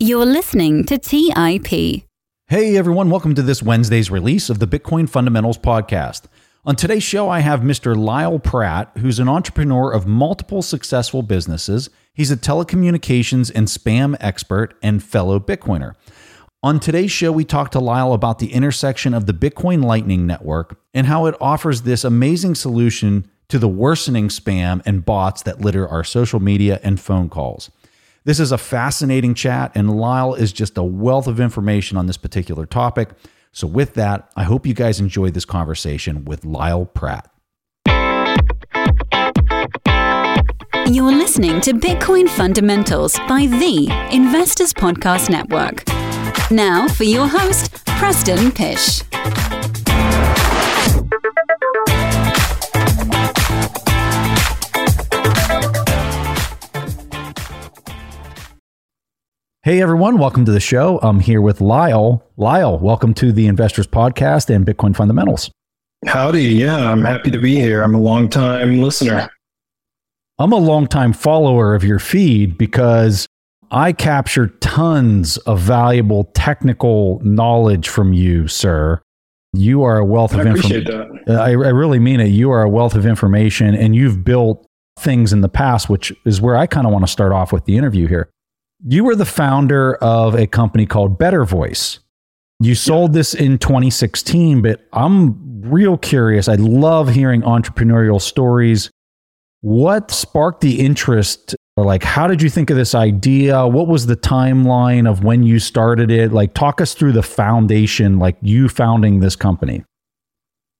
You're listening to TIP. Hey everyone, welcome to this Wednesday's release of the Bitcoin Fundamentals podcast. On today's show, I have Mr. Lyle Pratt, who's an entrepreneur of multiple successful businesses. He's a telecommunications and spam expert and fellow Bitcoiner. On today's show, we talk to Lyle about the intersection of the Bitcoin Lightning Network and how it offers this amazing solution to the worsening spam and bots that litter our social media and phone calls. This is a fascinating chat, and Lyle is just a wealth of information on this particular topic. So, with that, I hope you guys enjoy this conversation with Lyle Pratt. You're listening to Bitcoin Fundamentals by the Investors Podcast Network. Now, for your host, Preston Pysh. Hey everyone, welcome to the show. I'm here with Lyle. Lyle, welcome to the Investors Podcast and Bitcoin Fundamentals. Howdy. Yeah, I'm happy to be here. I'm a long time listener. I'm a long time follower of your feed because I capture tons of valuable technical knowledge from you, sir. You are a wealth I of information. Uh, I, I really mean it. You are a wealth of information and you've built things in the past, which is where I kind of want to start off with the interview here. You were the founder of a company called Better Voice. You sold this in 2016, but I'm real curious. I love hearing entrepreneurial stories. What sparked the interest? Or like, how did you think of this idea? What was the timeline of when you started it? Like, talk us through the foundation, like you founding this company.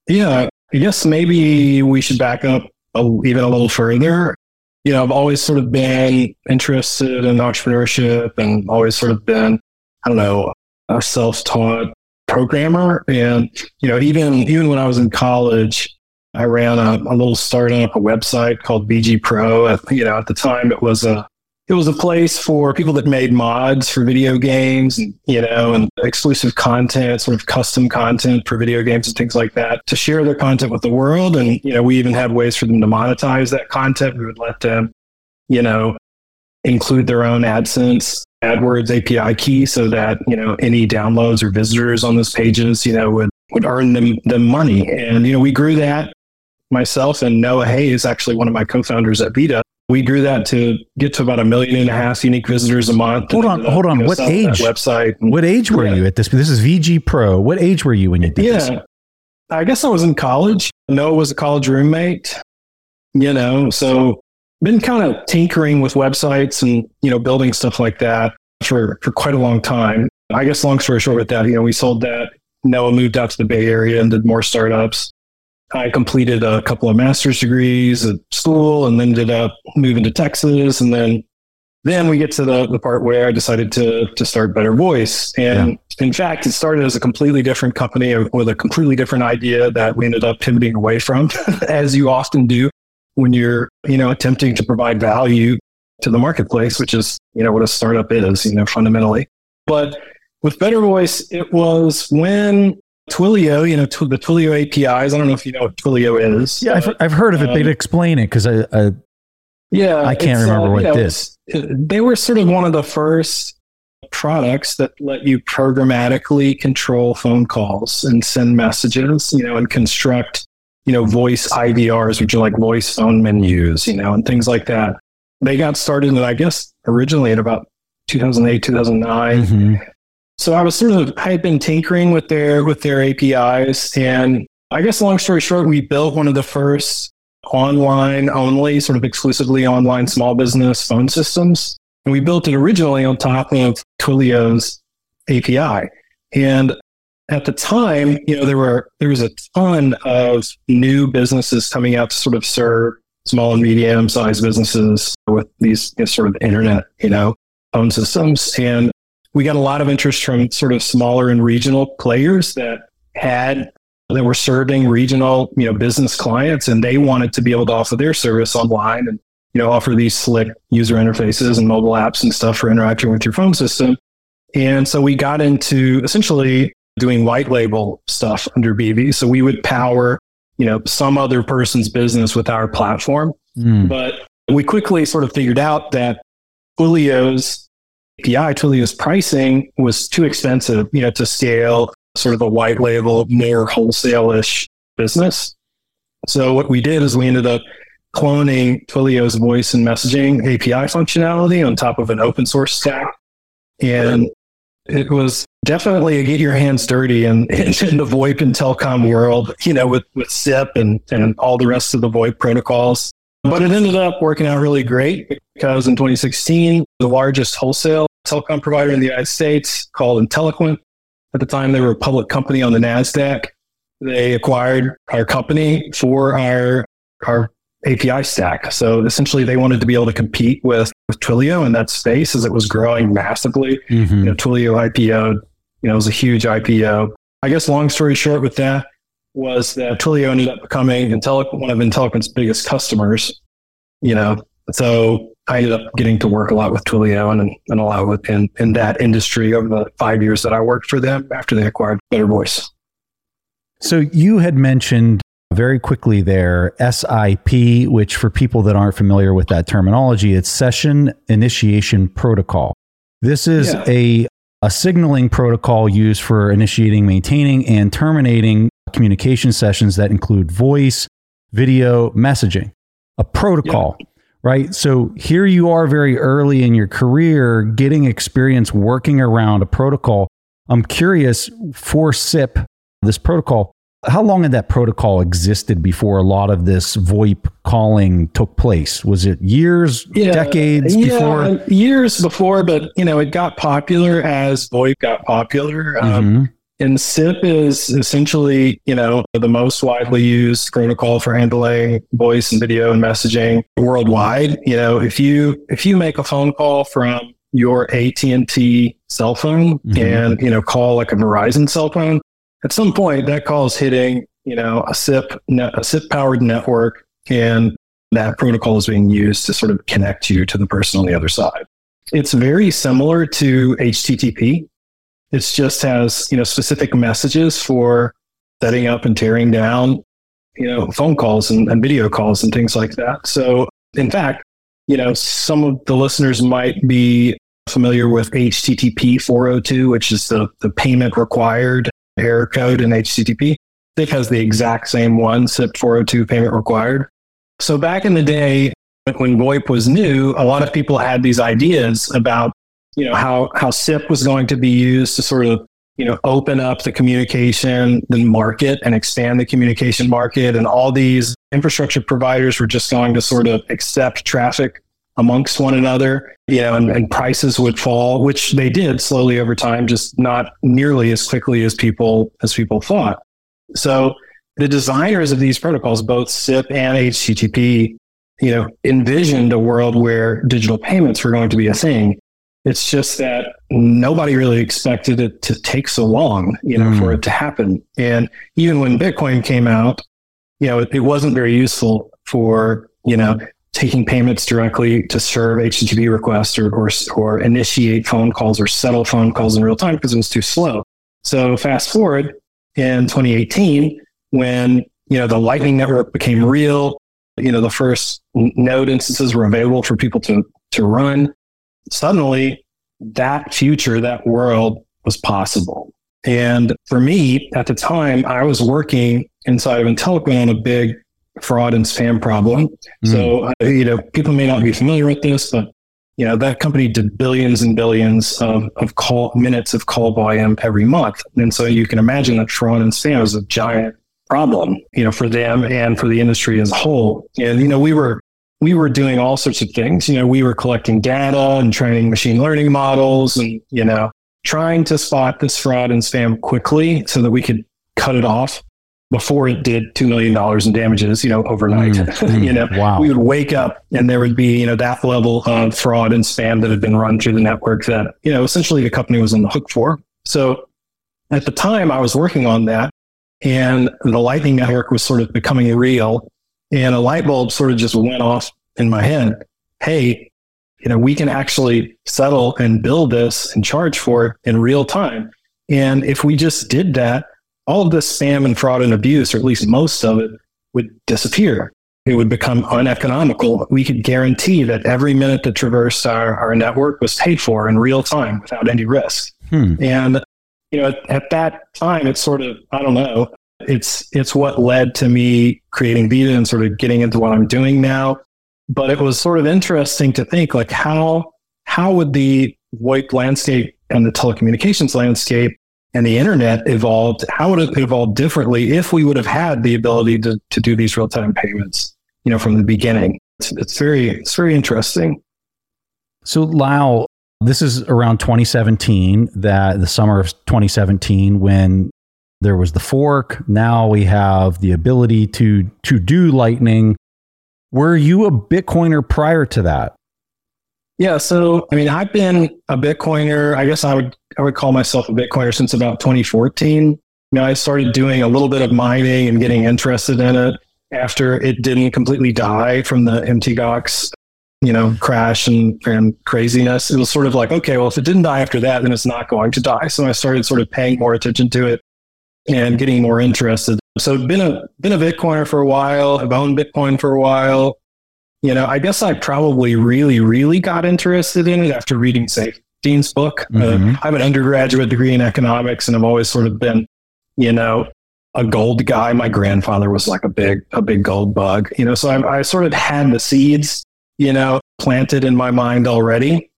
Yeah, I guess maybe we should back up a, even a little further. You know, I've always sort of been interested in entrepreneurship and always sort of been, I don't know, a self-taught programmer. And, you know, even, even when I was in college, I ran a, a little startup, a website called BG Pro. You know, at the time it was a, it was a place for people that made mods for video games and, you know, and exclusive content, sort of custom content for video games and things like that to share their content with the world. And, you know, we even had ways for them to monetize that content. We would let them, you know, include their own AdSense, AdWords API key so that, you know, any downloads or visitors on those pages, you know, would, would earn them, them money. And, you know, we grew that myself and Noah Hayes, actually one of my co-founders at Vida, we grew that to get to about a million and a half unique visitors a month. Hold on, hold on. What age? Website. What age were Yeah. you at this? This is VG Pro. What age were you when you did this? Yeah. I guess I was in college. Noah was a college roommate, you know, so been kind of tinkering with websites and, you know, building stuff like that for, for quite a long time. I guess long story short with that, you know, we sold that. Noah moved out to the Bay Area and did more startups. I completed a couple of master's degrees at school and then ended up moving to Texas. And then, then we get to the, the part where I decided to, to start Better Voice. And in fact, it started as a completely different company with a completely different idea that we ended up pivoting away from, as you often do when you're, you know, attempting to provide value to the marketplace, which is, you know, what a startup is, you know, fundamentally. But with Better Voice, it was when Twilio, you know, tw- the Twilio APIs. I don't know if you know what Twilio is. Yeah, I've, I've heard of it, um, but explain it because I, I yeah, I can't remember what you this- They were sort of one of the first products that let you programmatically control phone calls and send messages, you know, and construct, you know, voice IVRs, which are like voice phone menus, you know, and things like that. They got started, I guess, originally in about 2008, 2009 Mhm. So I was sort of I had been tinkering with their with their APIs, and I guess long story short, we built one of the first online only, sort of exclusively online small business phone systems, and we built it originally on top of Twilio's API. And at the time, you know, there were there was a ton of new businesses coming out to sort of serve small and medium sized businesses with these you know, sort of internet, you know, phone systems, and we got a lot of interest from sort of smaller and regional players that had that were serving regional you know business clients and they wanted to be able to offer their service online and you know offer these slick user interfaces and mobile apps and stuff for interacting with your phone system. And so we got into essentially doing white label stuff under bv so we would power you know some other person's business with our platform. Mm. but we quickly sort of figured out that Twilio's API, Twilio's pricing was too expensive, you know, to scale sort of a white label, more wholesale-ish business. So what we did is we ended up cloning Twilio's voice and messaging API functionality on top of an open source stack. And it was definitely a get your hands dirty in, in, in the VoIP and telecom world, you know, with, with SIP and, and all the rest of the VoIP protocols. But it ended up working out really great because in 2016, the largest wholesale telecom provider in the United States called Inteliquent, at the time they were a public company on the NASDAQ, they acquired our company for our, our API stack. So essentially, they wanted to be able to compete with, with Twilio in that space as it was growing massively. Mm-hmm. You know, Twilio IPO, you know, it was a huge IPO. I guess long story short with that was that Twilio ended up becoming Intelli- one of Inteliquent's biggest customers. You know, so I ended up getting to work a lot with Twilio and, and a lot with in, in that industry over the five years that I worked for them after they acquired Better Voice. So you had mentioned very quickly there SIP, which for people that aren't familiar with that terminology, it's Session Initiation Protocol. This is yeah. a a signaling protocol used for initiating, maintaining, and terminating communication sessions that include voice, video, messaging. A protocol, yeah. right? So here you are very early in your career getting experience working around a protocol. I'm curious for SIP, this protocol, how long had that protocol existed before a lot of this VoIP calling took place? Was it years, yeah, decades yeah, before? Years before, but you know, it got popular as VoIP got popular. Um, mm-hmm. Um, and SIP is essentially, you know, the most widely used protocol for handling voice and video and messaging worldwide. You know, if you if you make a phone call from your AT&T cell phone mm-hmm. and, you know, call like a Verizon cell phone, at some point that call is hitting, you know, a SIP, a SIP powered network and that protocol is being used to sort of connect you to the person on the other side. It's very similar to HTTP. It just has, you know, specific messages for setting up and tearing down, you know, phone calls and, and video calls and things like that. So in fact, you know, some of the listeners might be familiar with HTTP 402, which is the, the payment required error code in HTTP. SIP has the exact same one, SIP 402 payment required. So back in the day, when VoIP was new, a lot of people had these ideas about, you know, how, how SIP was going to be used to sort of, you know, open up the communication, the market and expand the communication market. And all these infrastructure providers were just going to sort of accept traffic amongst one another, you know, and, and, prices would fall, which they did slowly over time, just not nearly as quickly as people as people thought. So the designers of these protocols, both SIP and HTTP, you know, envisioned a world where digital payments were going to be a thing. It's just that nobody really expected it to take so long, you know, mm. for it to happen. And even when Bitcoin came out, you know, it, it wasn't very useful for, you know, taking payments directly to serve HTTP requests or, or, or initiate phone calls or settle phone calls in real time because it was too slow. So fast forward in 2018, when you know the Lightning Network became real, you know the first node instances were available for people to to run. Suddenly, that future, that world was possible. And for me, at the time, I was working inside of Inteliquent on a big fraud and spam problem. Mm. So, uh, you know, people may not be familiar with this, but you know, that company did billions and billions of, of call minutes of call volume every month. And so you can imagine that fraud and spam is a giant problem, you know, for them and for the industry as a whole. And, you know, we were we were doing all sorts of things. You know, we were collecting data and training machine learning models and, you know, trying to spot this fraud and spam quickly so that we could cut it off before it did $2 million in damages, you know, overnight. Mm, mm, you know, wow. we would wake up and there would be, you know, that level of fraud and spam that had been run through the network that, you know, essentially the company was on the hook for. So at the time I was working on that and the Lightning Network was sort of becoming real and a light bulb sort of just went off in my head. Hey, you know, we can actually settle and build this and charge for it in real time. And if we just did that, all of this spam and fraud and abuse, or at least most of it, would disappear. it would become uneconomical. We could guarantee that every minute that traversed our, our network was paid for in real time without any risk. Hmm. And you know, at, at, that time, it's sort of I don't know. It's it's what led to me creating Vida and sort of getting into what I'm doing now. But it was sort of interesting to think like how how would the VoIP landscape and the telecommunications landscape and the internet evolved, how would it evolve differently if we would have had the ability to, to do these real time payments, you know, from the beginning? It's, it's very, it's very interesting. So, Lyle, this is around 2017, that the summer of 2017, when there was the fork. Now we have the ability to to do Lightning. Were you a Bitcoiner prior to that? Yeah, so I mean, I've been a Bitcoiner. I guess I would I would call myself a Bitcoiner since about 2014. You know, I started doing a little bit of mining and getting interested in it after it didn't completely die from the MTGOX, you know, crash and, and craziness. It was sort of like, okay, well, if it didn't die after that, then it's not going to die. So I started sort of paying more attention to it and getting more interested. So been a been a Bitcoiner for a while. I've owned Bitcoin for a while. You know, I guess I probably really, really got interested in it after reading, say, Dean's book. Uh, mm-hmm. Uh, I have an undergraduate degree in economics, and I've always sort of been, you know, a gold guy. My grandfather was like a big, a big gold bug. You know, so I, I sort of had the seeds, you know, planted in my mind already.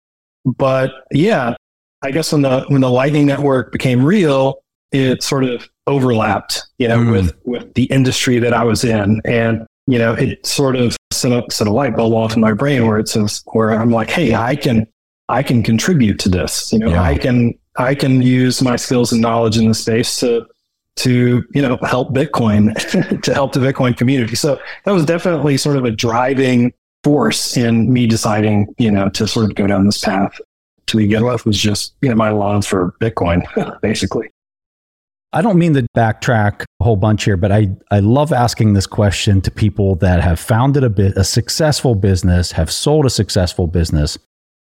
But yeah, I guess when the when the Lightning Network became real, it sort of overlapped, you know, mm. with with the industry that I was in, and you know, it sort of set up set a light bulb off in my brain where it says where I'm like, hey, I can I can contribute to this. You know, yeah. I can I can use my skills and knowledge in the space to to you know help Bitcoin to help the Bitcoin community. So that was definitely sort of a driving force in me deciding you know to sort of go down this path. To begin with, was just you know my love for Bitcoin, basically. I don't mean to backtrack a whole bunch here, but I, I love asking this question to people that have founded a bit a successful business, have sold a successful business.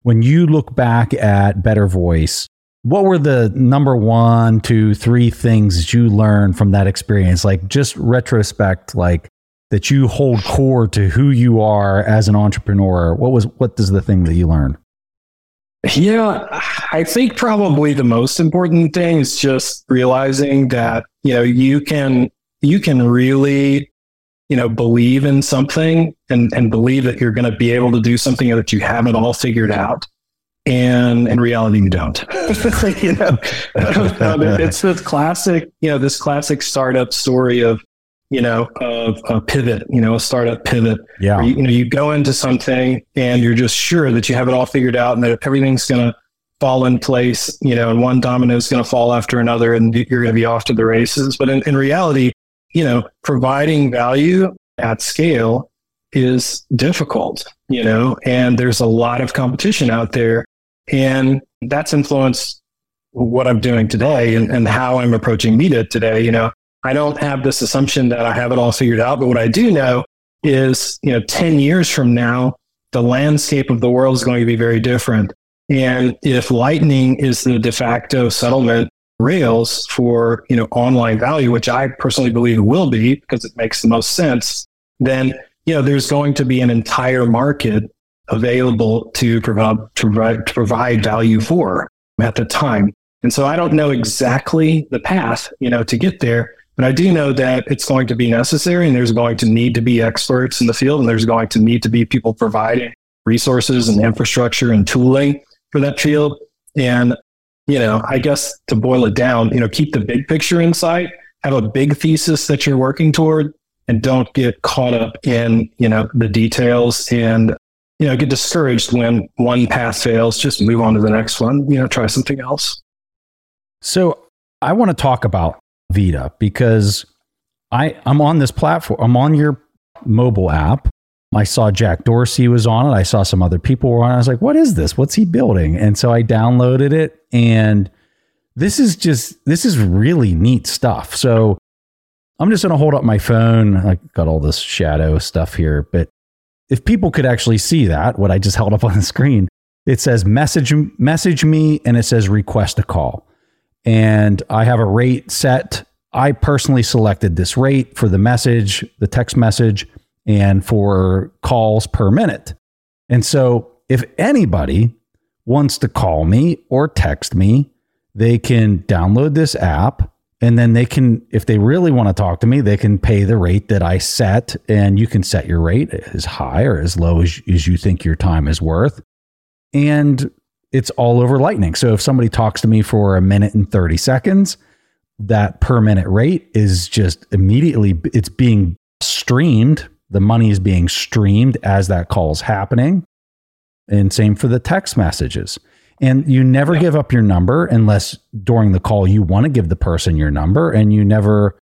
When you look back at Better Voice, what were the number one, two, three things you learned from that experience? Like just retrospect, like that you hold core to who you are as an entrepreneur. What was what is the thing that you learned? Yeah, I think probably the most important thing is just realizing that, you know, you can you can really, you know, believe in something and, and believe that you're going to be able to do something that you haven't all figured out. And in reality, you don't. you know, it's this classic, you know, this classic startup story of, you know, of a pivot, you know, a startup pivot. Yeah. You, you, know, you go into something and you're just sure that you have it all figured out and that everything's going to fall in place, you know, and one domino is going to fall after another and you're going to be off to the races. But in, in reality, you know, providing value at scale is difficult, you know, and there's a lot of competition out there. And that's influenced what I'm doing today and, and how I'm approaching Vida today. You know, I don't have this assumption that I have it all figured out, but what I do know is, you know, 10 years from now, the landscape of the world is going to be very different. And if Lightning is the de facto settlement rails for, you know, online value, which I personally believe will be because it makes the most sense, then, you know, there's going to be an entire market available to provide, to provide, to provide value for at the time. And so I don't know exactly the path, you know, to get there, but I do know that it's going to be necessary and there's going to need to be experts in the field and there's going to need to be people providing resources and infrastructure and tooling for that field. And, you know, I guess to boil it down, you know, keep the big picture in sight, have a big thesis that you're working toward and don't get caught up in, you know, the details and, you know, get discouraged when one path fails, just move on to the next one, you know, try something else. So I want to talk about Vida because I I'm on this platform. I'm on your mobile app. I saw Jack Dorsey was on it. I saw some other people were on it. I was like, what is this? What's he building? And so I downloaded it and this is just this is really neat stuff. So I'm just going to hold up my phone. I got all this shadow stuff here, but if people could actually see that, what I just held up on the screen, it says message message me and it says request a call and I have a rate set. I personally selected this rate for the message, the text message, and for calls per minute. And so if anybody wants to call me or text me, they can download this app and then they can if they really want to talk to me they can pay the rate that i set and you can set your rate as high or as low as, as you think your time is worth and it's all over lightning so if somebody talks to me for a minute and 30 seconds that per minute rate is just immediately it's being streamed. The money is being streamed as that call is happening. And same for the text messages. And you never yeah. give up your number unless during the call you want to give the person your number and you never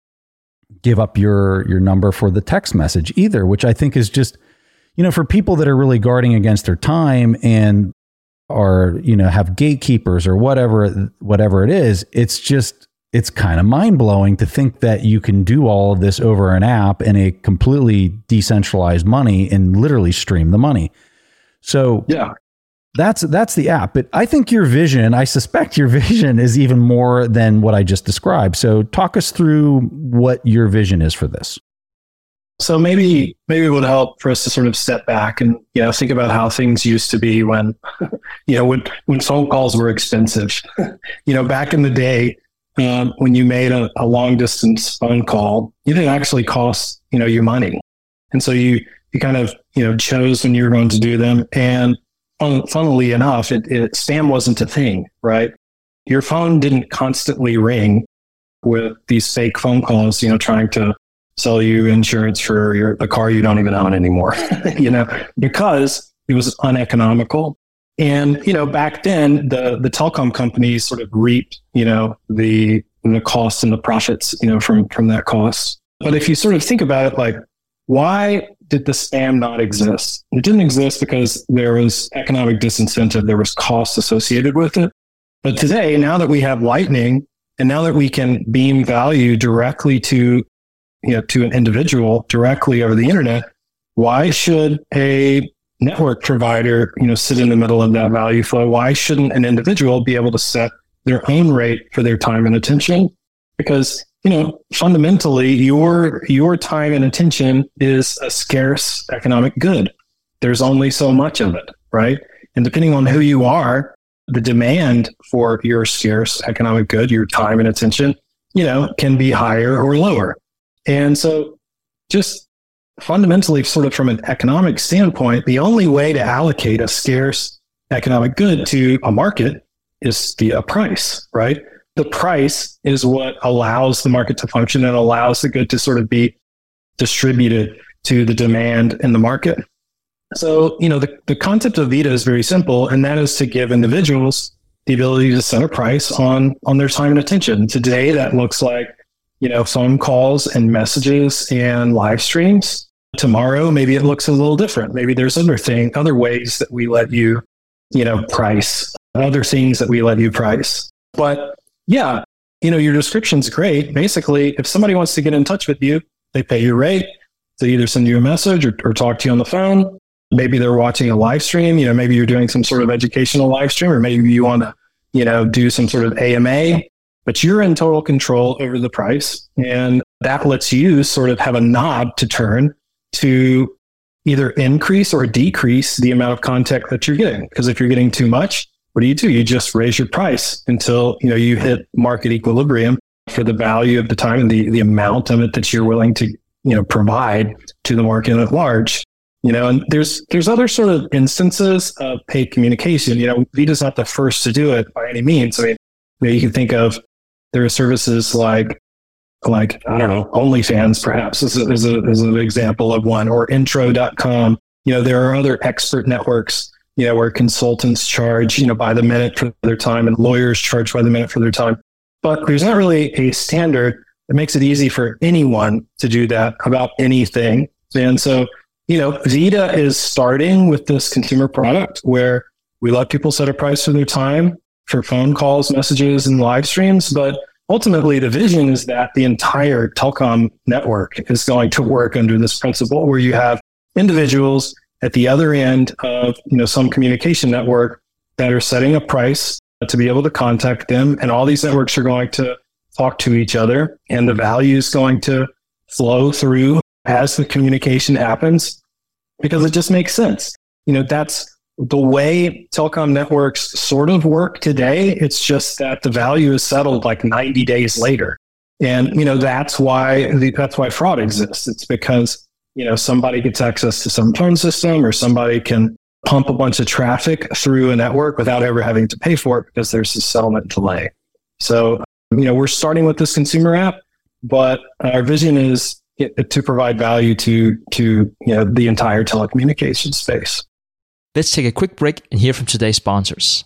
give up your your number for the text message either, which I think is just you know for people that are really guarding against their time and are you know have gatekeepers or whatever whatever it is, it's just it's kind of mind blowing to think that you can do all of this over an app in a completely decentralized money and literally stream the money. So yeah, that's that's the app. But I think your vision, I suspect your vision is even more than what I just described. So talk us through what your vision is for this. So maybe maybe it would help for us to sort of step back and you know think about how things used to be when you know when when phone calls were expensive. you know, back in the day, um, when you made a, a long distance phone call, you didn't actually cost you know you money, and so you you kind of you know chose when you were going to do them and funnily enough, it, it, spam wasn't a thing, right? Your phone didn't constantly ring with these fake phone calls, you know, trying to sell you insurance for your the car you don't even own anymore, you know, because it was uneconomical. And you know, back then the the telecom companies sort of reaped, you know, the the costs and the profits, you know, from from that cost. But if you sort of think about it, like why did the spam not exist? It didn't exist because there was economic disincentive, there was cost associated with it. But today, now that we have Lightning, and now that we can beam value directly to, you know, to an individual directly over the internet, why should a network provider, you know, sit in the middle of that value flow? Why shouldn't an individual be able to set their own rate for their time and attention? Because you know, fundamentally, your your time and attention is a scarce economic good. There's only so much of it, right? And depending on who you are, the demand for your scarce economic good, your time and attention, you know, can be higher or lower. And so, just fundamentally, sort of from an economic standpoint, the only way to allocate a scarce economic good to a market is via price, right? the price is what allows the market to function and allows the good to sort of be distributed to the demand in the market. So, you know, the, the concept of Vida is very simple, and that is to give individuals the ability to set a price on on their time and attention. Today, that looks like, you know, phone calls and messages and live streams. Tomorrow, maybe it looks a little different. Maybe there's other thing, other ways that we let you, you know, price, other things that we let you price. But yeah, you know, your description's great. Basically, if somebody wants to get in touch with you, they pay your rate. They either send you a message or, or talk to you on the phone. Maybe they're watching a live stream. You know, maybe you're doing some sort of educational live stream, or maybe you want to, you know, do some sort of AMA, but you're in total control over the price. And that lets you sort of have a knob to turn to either increase or decrease the amount of content that you're getting. Because if you're getting too much, what do you do? You just raise your price until you know you hit market equilibrium for the value of the time and the, the amount of it that you're willing to you know provide to the market at large. You know, and there's there's other sort of instances of paid communication. You know, Vida's not the first to do it by any means. I mean, you, know, you can think of there are services like like I don't know, OnlyFans perhaps is, a, is, a, is an example of one, or Intro.com. You know, there are other expert networks you know, where consultants charge, you know, by the minute for their time and lawyers charge by the minute for their time. But there's not really a standard that makes it easy for anyone to do that about anything. And so, you know, Vida is starting with this consumer product where we let people set a price for their time for phone calls, messages, and live streams. But ultimately, the vision is that the entire telecom network is going to work under this principle where you have individuals at the other end of you know some communication network that are setting a price to be able to contact them and all these networks are going to talk to each other and the value is going to flow through as the communication happens because it just makes sense. You know, that's the way telecom networks sort of work today. It's just that the value is settled like 90 days later. And, you know, that's why, the, that's why fraud exists. It's because, you know, somebody gets access to some phone system or somebody can pump a bunch of traffic through a network without ever having to pay for it because there's a settlement delay. So, you know, we're starting with this consumer app, but our vision is to provide value to to you know the entire telecommunications space. Let's take a quick break and hear from today's sponsors.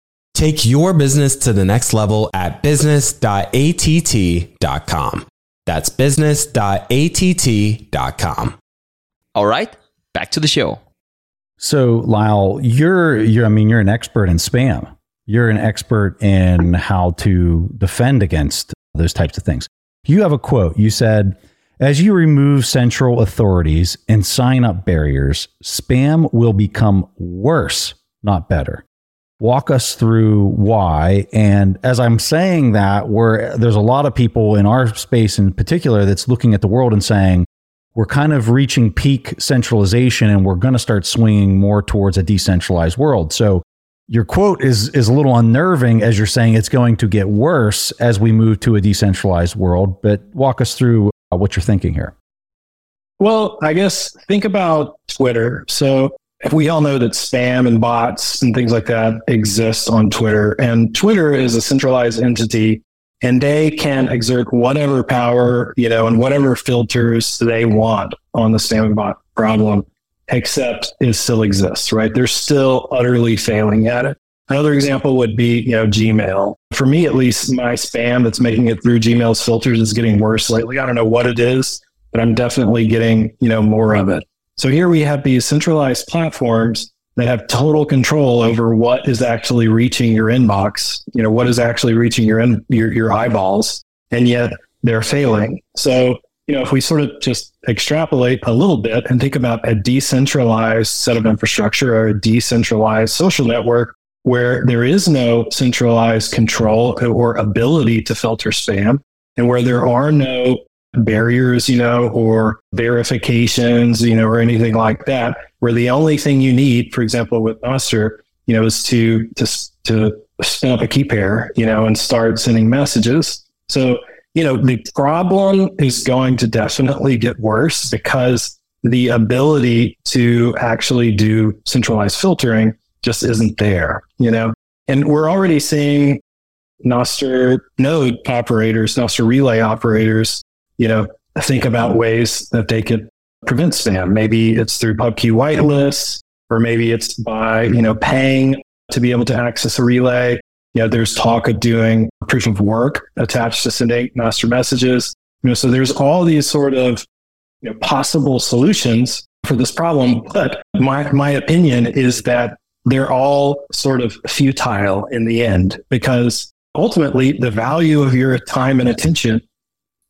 Take your business to the next level at business.att.com. That's business.att.com. All right, back to the show. So, Lyle, you're you're I mean, you're an expert in spam. You're an expert in how to defend against those types of things. You have a quote. You said, as you remove central authorities and sign up barriers, spam will become worse, not better walk us through why. And as I'm saying that, where there's a lot of people in our space in particular that's looking at the world and saying, we're kind of reaching peak centralization and we're going to start swinging more towards a decentralized world. So your quote is is a little unnerving as you're saying it's going to get worse as we move to a decentralized world, but walk us through uh, what you're thinking here. Well, I guess think about Twitter. So we all know that spam and bots and things like that exist on Twitter. And Twitter is a centralized entity and they can exert whatever power, you know, and whatever filters they want on the spam bot problem, except it still exists, right? They're still utterly failing at it. Another example would be, you know, Gmail. For me, at least, my spam that's making it through Gmail's filters is getting worse lately. I don't know what it is, but I'm definitely getting, you know, more of it. So here we have these centralized platforms that have total control over what is actually reaching your inbox, you know, what is actually reaching your in, your, your eyeballs, and yet they're failing. So, you know, if we sort of just extrapolate a little bit and think about a decentralized set of infrastructure or a decentralized social network where there is no centralized control or ability to filter spam and where there are no barriers, you know, or verifications, you know, or anything like that, where the only thing you need, for example, with Nostr, you know, is to to to spin up a key pair, you know, and start sending messages. So, you know, the problem is going to definitely get worse because the ability to actually do centralized filtering just isn't there, you know. And we're already seeing Nostr node operators, Nostr relay operators you know, think about ways that they could prevent spam. Maybe it's through PubKey whitelists. or maybe it's by, you know, paying to be able to access a relay. You know, there's talk of doing proof of work attached to sending Nostr messages. You know, so there's all these sort of you know, possible solutions for this problem. But my, my opinion is that they're all sort of futile in the end because ultimately the value of your time and attention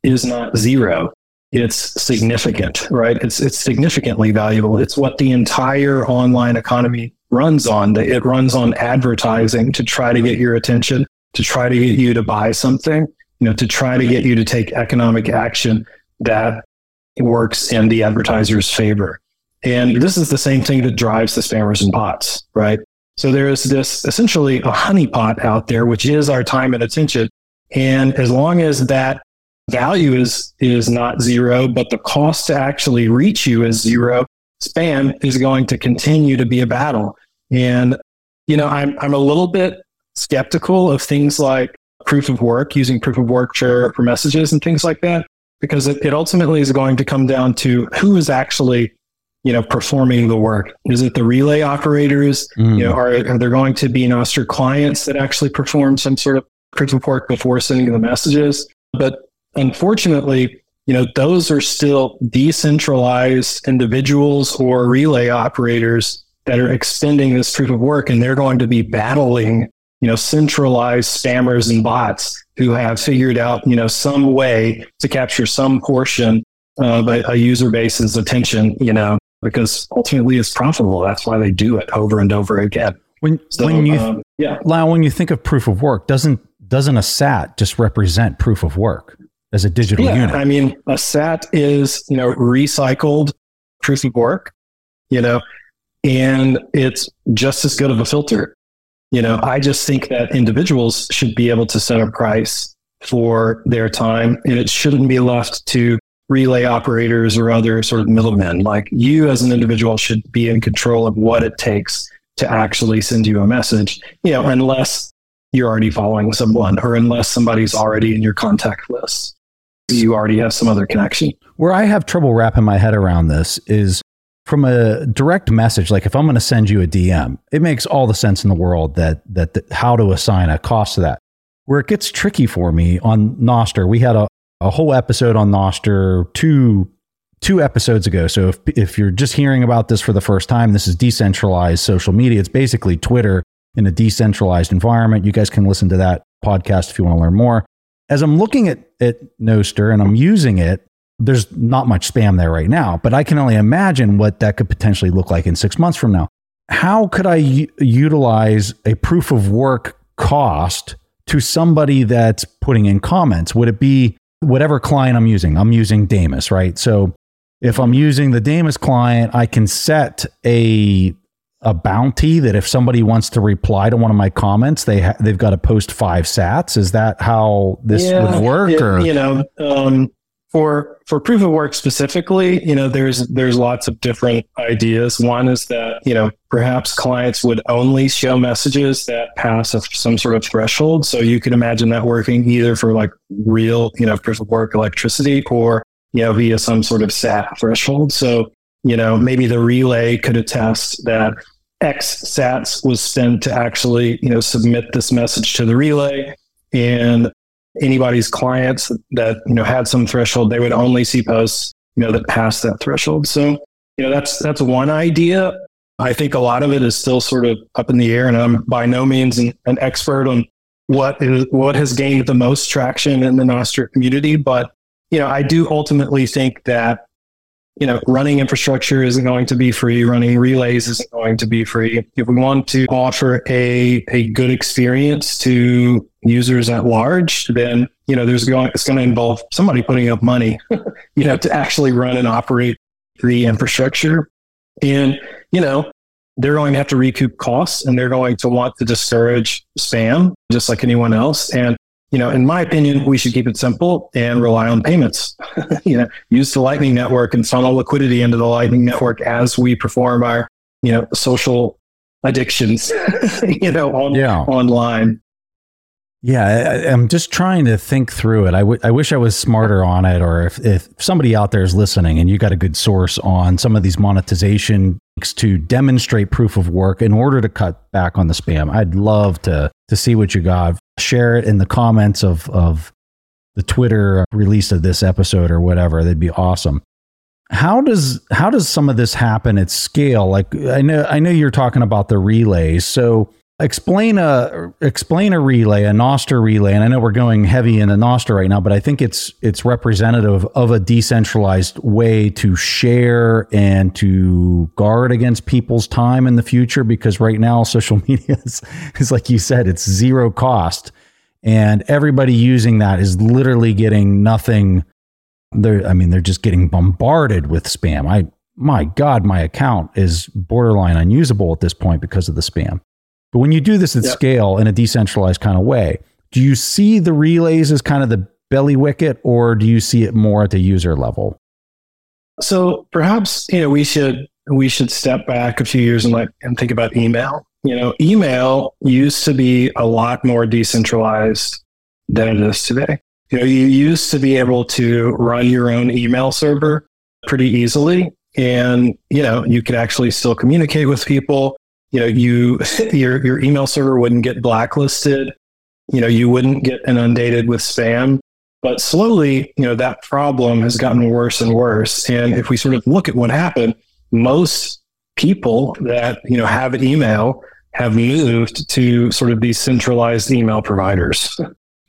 is not zero. It's significant, right? It's, it's significantly valuable. It's what the entire online economy runs on. It runs on advertising to try to get your attention, to try to get you to buy something, you know, to try to get you to take economic action that works in the advertiser's favor. And this is the same thing that drives the spammers and bots, right? So there is this essentially a honeypot out there, which is our time and attention. And as long as that value is, is not zero, but the cost to actually reach you is zero, spam is going to continue to be a battle. And, you know, I'm, I'm a little bit skeptical of things like proof of work, using proof of work for, for messages and things like that, because it, it ultimately is going to come down to who is actually you know, performing the work? Is it the relay operators? Mm. You know, are, are there going to be Nostr clients that actually perform some sort of proof of work before sending the messages? But unfortunately, you know, those are still decentralized individuals or relay operators that are extending this proof of work, and they're going to be battling, you know, centralized spammers and bots who have figured out, you know, some way to capture some portion of a, a user base's attention, you know, because ultimately it's profitable. That's why they do it over and over again. When, so, when you, um, yeah, Lyle, when you think of proof of work, doesn't doesn't a SAT just represent proof of work as a digital yeah, unit? I mean, a SAT is you know recycled proof of work, you know, and it's just as good of a filter. You know, I just think that individuals should be able to set a price for their time, and it shouldn't be left to relay operators or other sort of middlemen. Like you as an individual should be in control of what it takes to actually send you a message, you know, unless you're already following someone or unless somebody's already in your contact list. You already have some other connection. Where I have trouble wrapping my head around this is from a direct message like if i'm going to send you a dm it makes all the sense in the world that that the, how to assign a cost to that where it gets tricky for me on Nostr, we had a, a whole episode on Nostr two two episodes ago. So if if you're just hearing about this for the first time, this is decentralized social media. It's basically Twitter in a decentralized environment. You guys can listen to that podcast if you want to learn more. As I'm looking at at Nostr and I'm using it, there's not much spam there right now, but I can only imagine what that could potentially look like in 6 months from now. How could I utilize a proof of work cost to somebody that's putting in comments? Would it be whatever client I'm using, I'm using Damus, right? So if I'm using the Damus client, I can set a a bounty that if somebody wants to reply to one of my comments, they ha- they've got to post five Sats. Is that how this yeah, would work? It, or you know, um, for for proof of work specifically, you know, there's there's lots of different ideas. One is that you know perhaps clients would only show messages that pass a, some sort of threshold. So you can imagine that working either for like real you know proof of work electricity or you know via some sort of SAT threshold. So you know maybe the relay could attest that X Sats was sent to actually you know submit this message to the relay and anybody's clients that you know had some threshold, they would only see posts you know that passed that threshold. So you know that's that's one idea. I think a lot of it is still sort of up in the air, and I'm by no means an, an expert on what is what has gained the most traction in the Nostr community. But you know, I do ultimately think that you know, running infrastructure isn't going to be free. Running relays isn't going to be free. If we want to offer a, a good experience to users at large, then, you know, there's going, it's going to involve somebody putting up money, you know, to actually run and operate the infrastructure. And, you know, they're going to have to recoup costs and they're going to want to discourage spam just like anyone else. And you know, in my opinion, we should keep it simple and rely on payments. you know, use the Lightning Network and funnel liquidity into the Lightning Network as we perform our, you know, social addictions, you know, on, yeah. online. Yeah, I, am just trying to think through it. I, w- I wish I was smarter on it, or if, if somebody out there is listening and you got a good source on some of these monetization to demonstrate proof of work in order to cut back on the spam. I'd love to to see what you got. Share it in the comments of of the Twitter release of this episode or whatever. That'd be awesome. How does how does some of this happen at scale? Like I know I know you're talking about the relays. So explain a explain a relay, a Nostr relay, and I know we're going heavy in a Nostr right now, but I think it's it's representative of a decentralized way to share and to guard against people's time in the future. Because right now, social media is, is like you said, it's zero cost, and everybody using that is literally getting nothing. They're, I mean, they're just getting bombarded with spam. I my God, my account is borderline unusable at this point because of the spam. But when you do this at yep. scale in a decentralized kind of way, do you see the relays as kind of the belly wicket or do you see it more at the user level? So perhaps, you know, we should we should step back a few years and like and think about email. You know, email used to be a lot more decentralized than it is today. You know, you used to be able to run your own email server pretty easily and, you know, you could actually still communicate with people you know, you your your email server wouldn't get blacklisted. You know, you wouldn't get inundated with spam. But slowly, you know, that problem has gotten worse and worse. And if we sort of look at what happened, most people that, you know, have an email have moved to sort of these centralized email providers.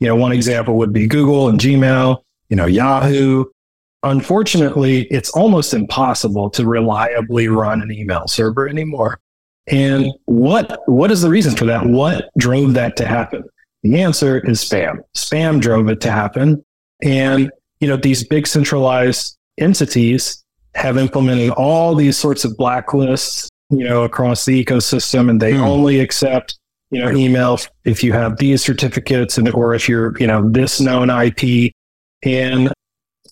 You know, one example would be Google and Gmail, you know, Yahoo. Unfortunately, it's almost impossible to reliably run an email server anymore. And what what is the reason for that? What drove that to happen? The answer is spam. Spam drove it to happen. And you know, these big centralized entities have implemented all these sorts of blacklists, you know, across the ecosystem and they hmm. only accept, you know, email if you have these certificates and or if you're, you know, this known IP. And,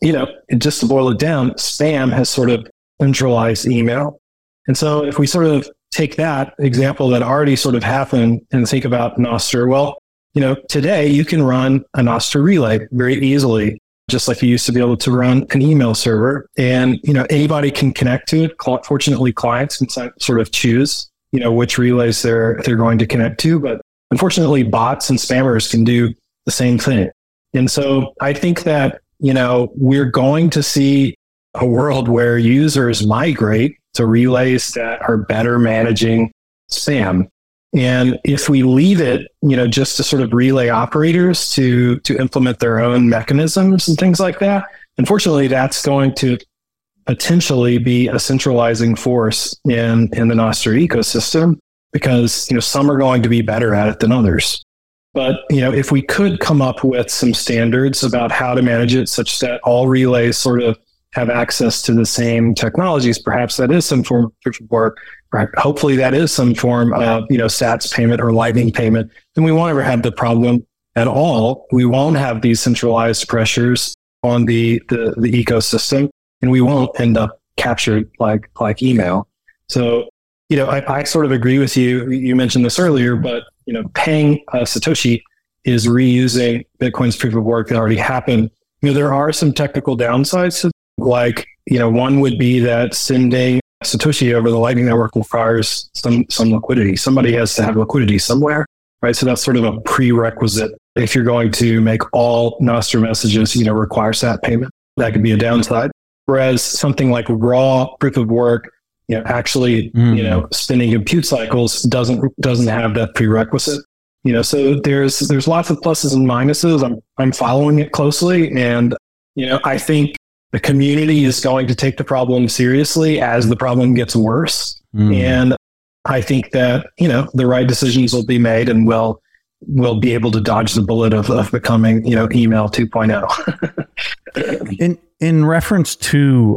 you know, just to boil it down, spam has sort of centralized email. And so if we sort of take that example that already sort of happened and think about Nostr, well, you know, today you can run a Nostr relay very easily, just like you used to be able to run an email server. And, you know, anybody can connect to it. Fortunately, clients can sort of choose, you know, which relays they're, they're going to connect to. But unfortunately, bots and spammers can do the same thing. And so I think that, you know, we're going to see a world where users migrate to relays that are better managing SAM. And if we leave it, you know, just to sort of relay operators to to implement their own mechanisms and things like that, unfortunately, that's going to potentially be a centralizing force in in the Nostr ecosystem because you know some are going to be better at it than others. But you know, if we could come up with some standards about how to manage it, such that all relays sort of have access to the same technologies, perhaps that is some form of proof of work. Hopefully, that is some form of you know Sats payment or Lightning payment. Then we won't ever have the problem at all. We won't have these centralized pressures on the the, the ecosystem, and we won't end up captured like like email. So you know, I, I sort of agree with you. You mentioned this earlier, but you know, paying a Satoshi is reusing Bitcoin's proof of work that already happened. You know, there are some technical downsides to like, you know, one would be that sending Satoshi over the Lightning Network requires some, some liquidity. Somebody has to have liquidity somewhere, right? So that's sort of a prerequisite. If you're going to make all Nostr messages, you know, require SAT payment, that could be a downside. Whereas something like raw proof of work, you know, actually, mm. you know, spinning compute cycles doesn't doesn't have that prerequisite. You know, so there's there's lots of pluses and minuses. I'm I'm following it closely, and you know, I think the community is going to take the problem seriously as the problem gets worse. Mm. And I think that, you know, the right decisions will be made and we'll, we'll be able to dodge the bullet of, of becoming, you know, email 2.0. in, in reference to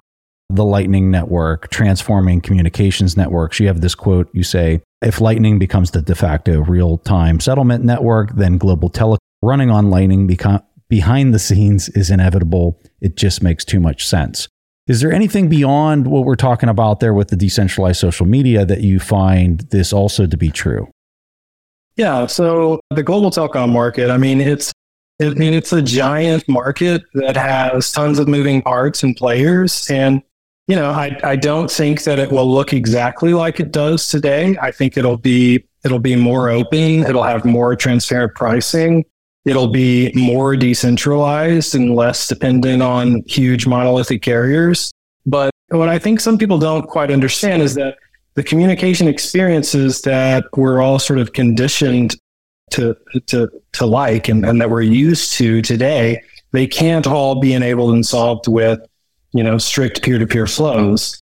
the Lightning Network transforming communications networks, you have this quote you say, if Lightning becomes the de facto real time settlement network, then global tele running on Lightning become, behind the scenes is inevitable. It just makes too much sense. Is there anything beyond what we're talking about there with the decentralized social media that you find this also to be true? Yeah. So the global telecom market, I mean, it's I mean, it's a giant market that has tons of moving parts and players. And you know, I, I don't think that it will look exactly like it does today. I think it'll be it'll be more open. It'll have more transparent pricing. It'll be more decentralized and less dependent on huge monolithic carriers. But what I think some people don't quite understand is that the communication experiences that we're all sort of conditioned to to to like and, and that we're used to today, they can't all be enabled and solved with, you know, strict peer-to-peer flows.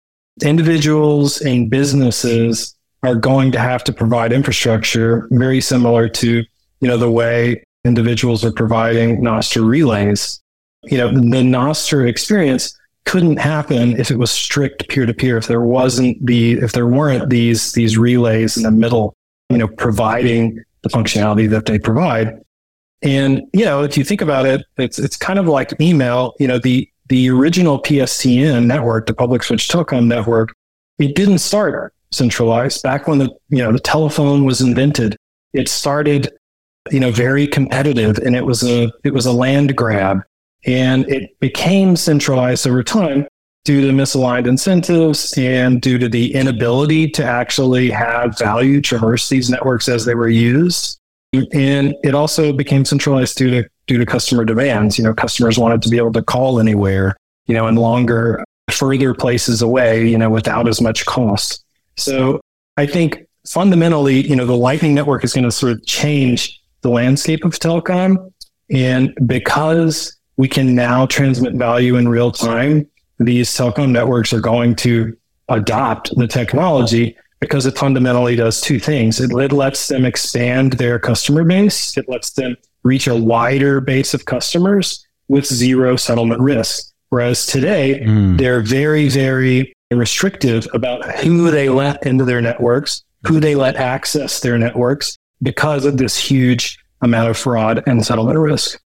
Individuals and businesses are going to have to provide infrastructure very similar to, you know, the way individuals are providing Nostr relays. You know, the Nostr experience couldn't happen if it was strict peer to peer. If there wasn't the, if there weren't these these relays in the middle, you know, providing the functionality that they provide. And you know, if you think about it, it's it's kind of like email. You know, the the original PSTN network, the public switch telecom network, it didn't start centralized. Back when the you know the telephone was invented, it started you know very competitive, and it was a it was a land grab, and it became centralized over time due to misaligned incentives and due to the inability to actually have value traverse these networks as they were used. And it also became centralized due to due to customer demands. You know, customers wanted to be able to call anywhere, you know, in longer, further places away, you know, without as much cost. So I think fundamentally, you know, the Lightning Network is going to sort of change the landscape of telecom. And because we can now transmit value in real time, these telecom networks are going to adopt the technology because it fundamentally does two things. It, it lets them expand their customer base. It lets them reach a wider base of customers with zero settlement risk. Whereas today, mm. they're very, very restrictive about who they let into their networks, who they let access their networks because of this huge amount of fraud and settlement risk.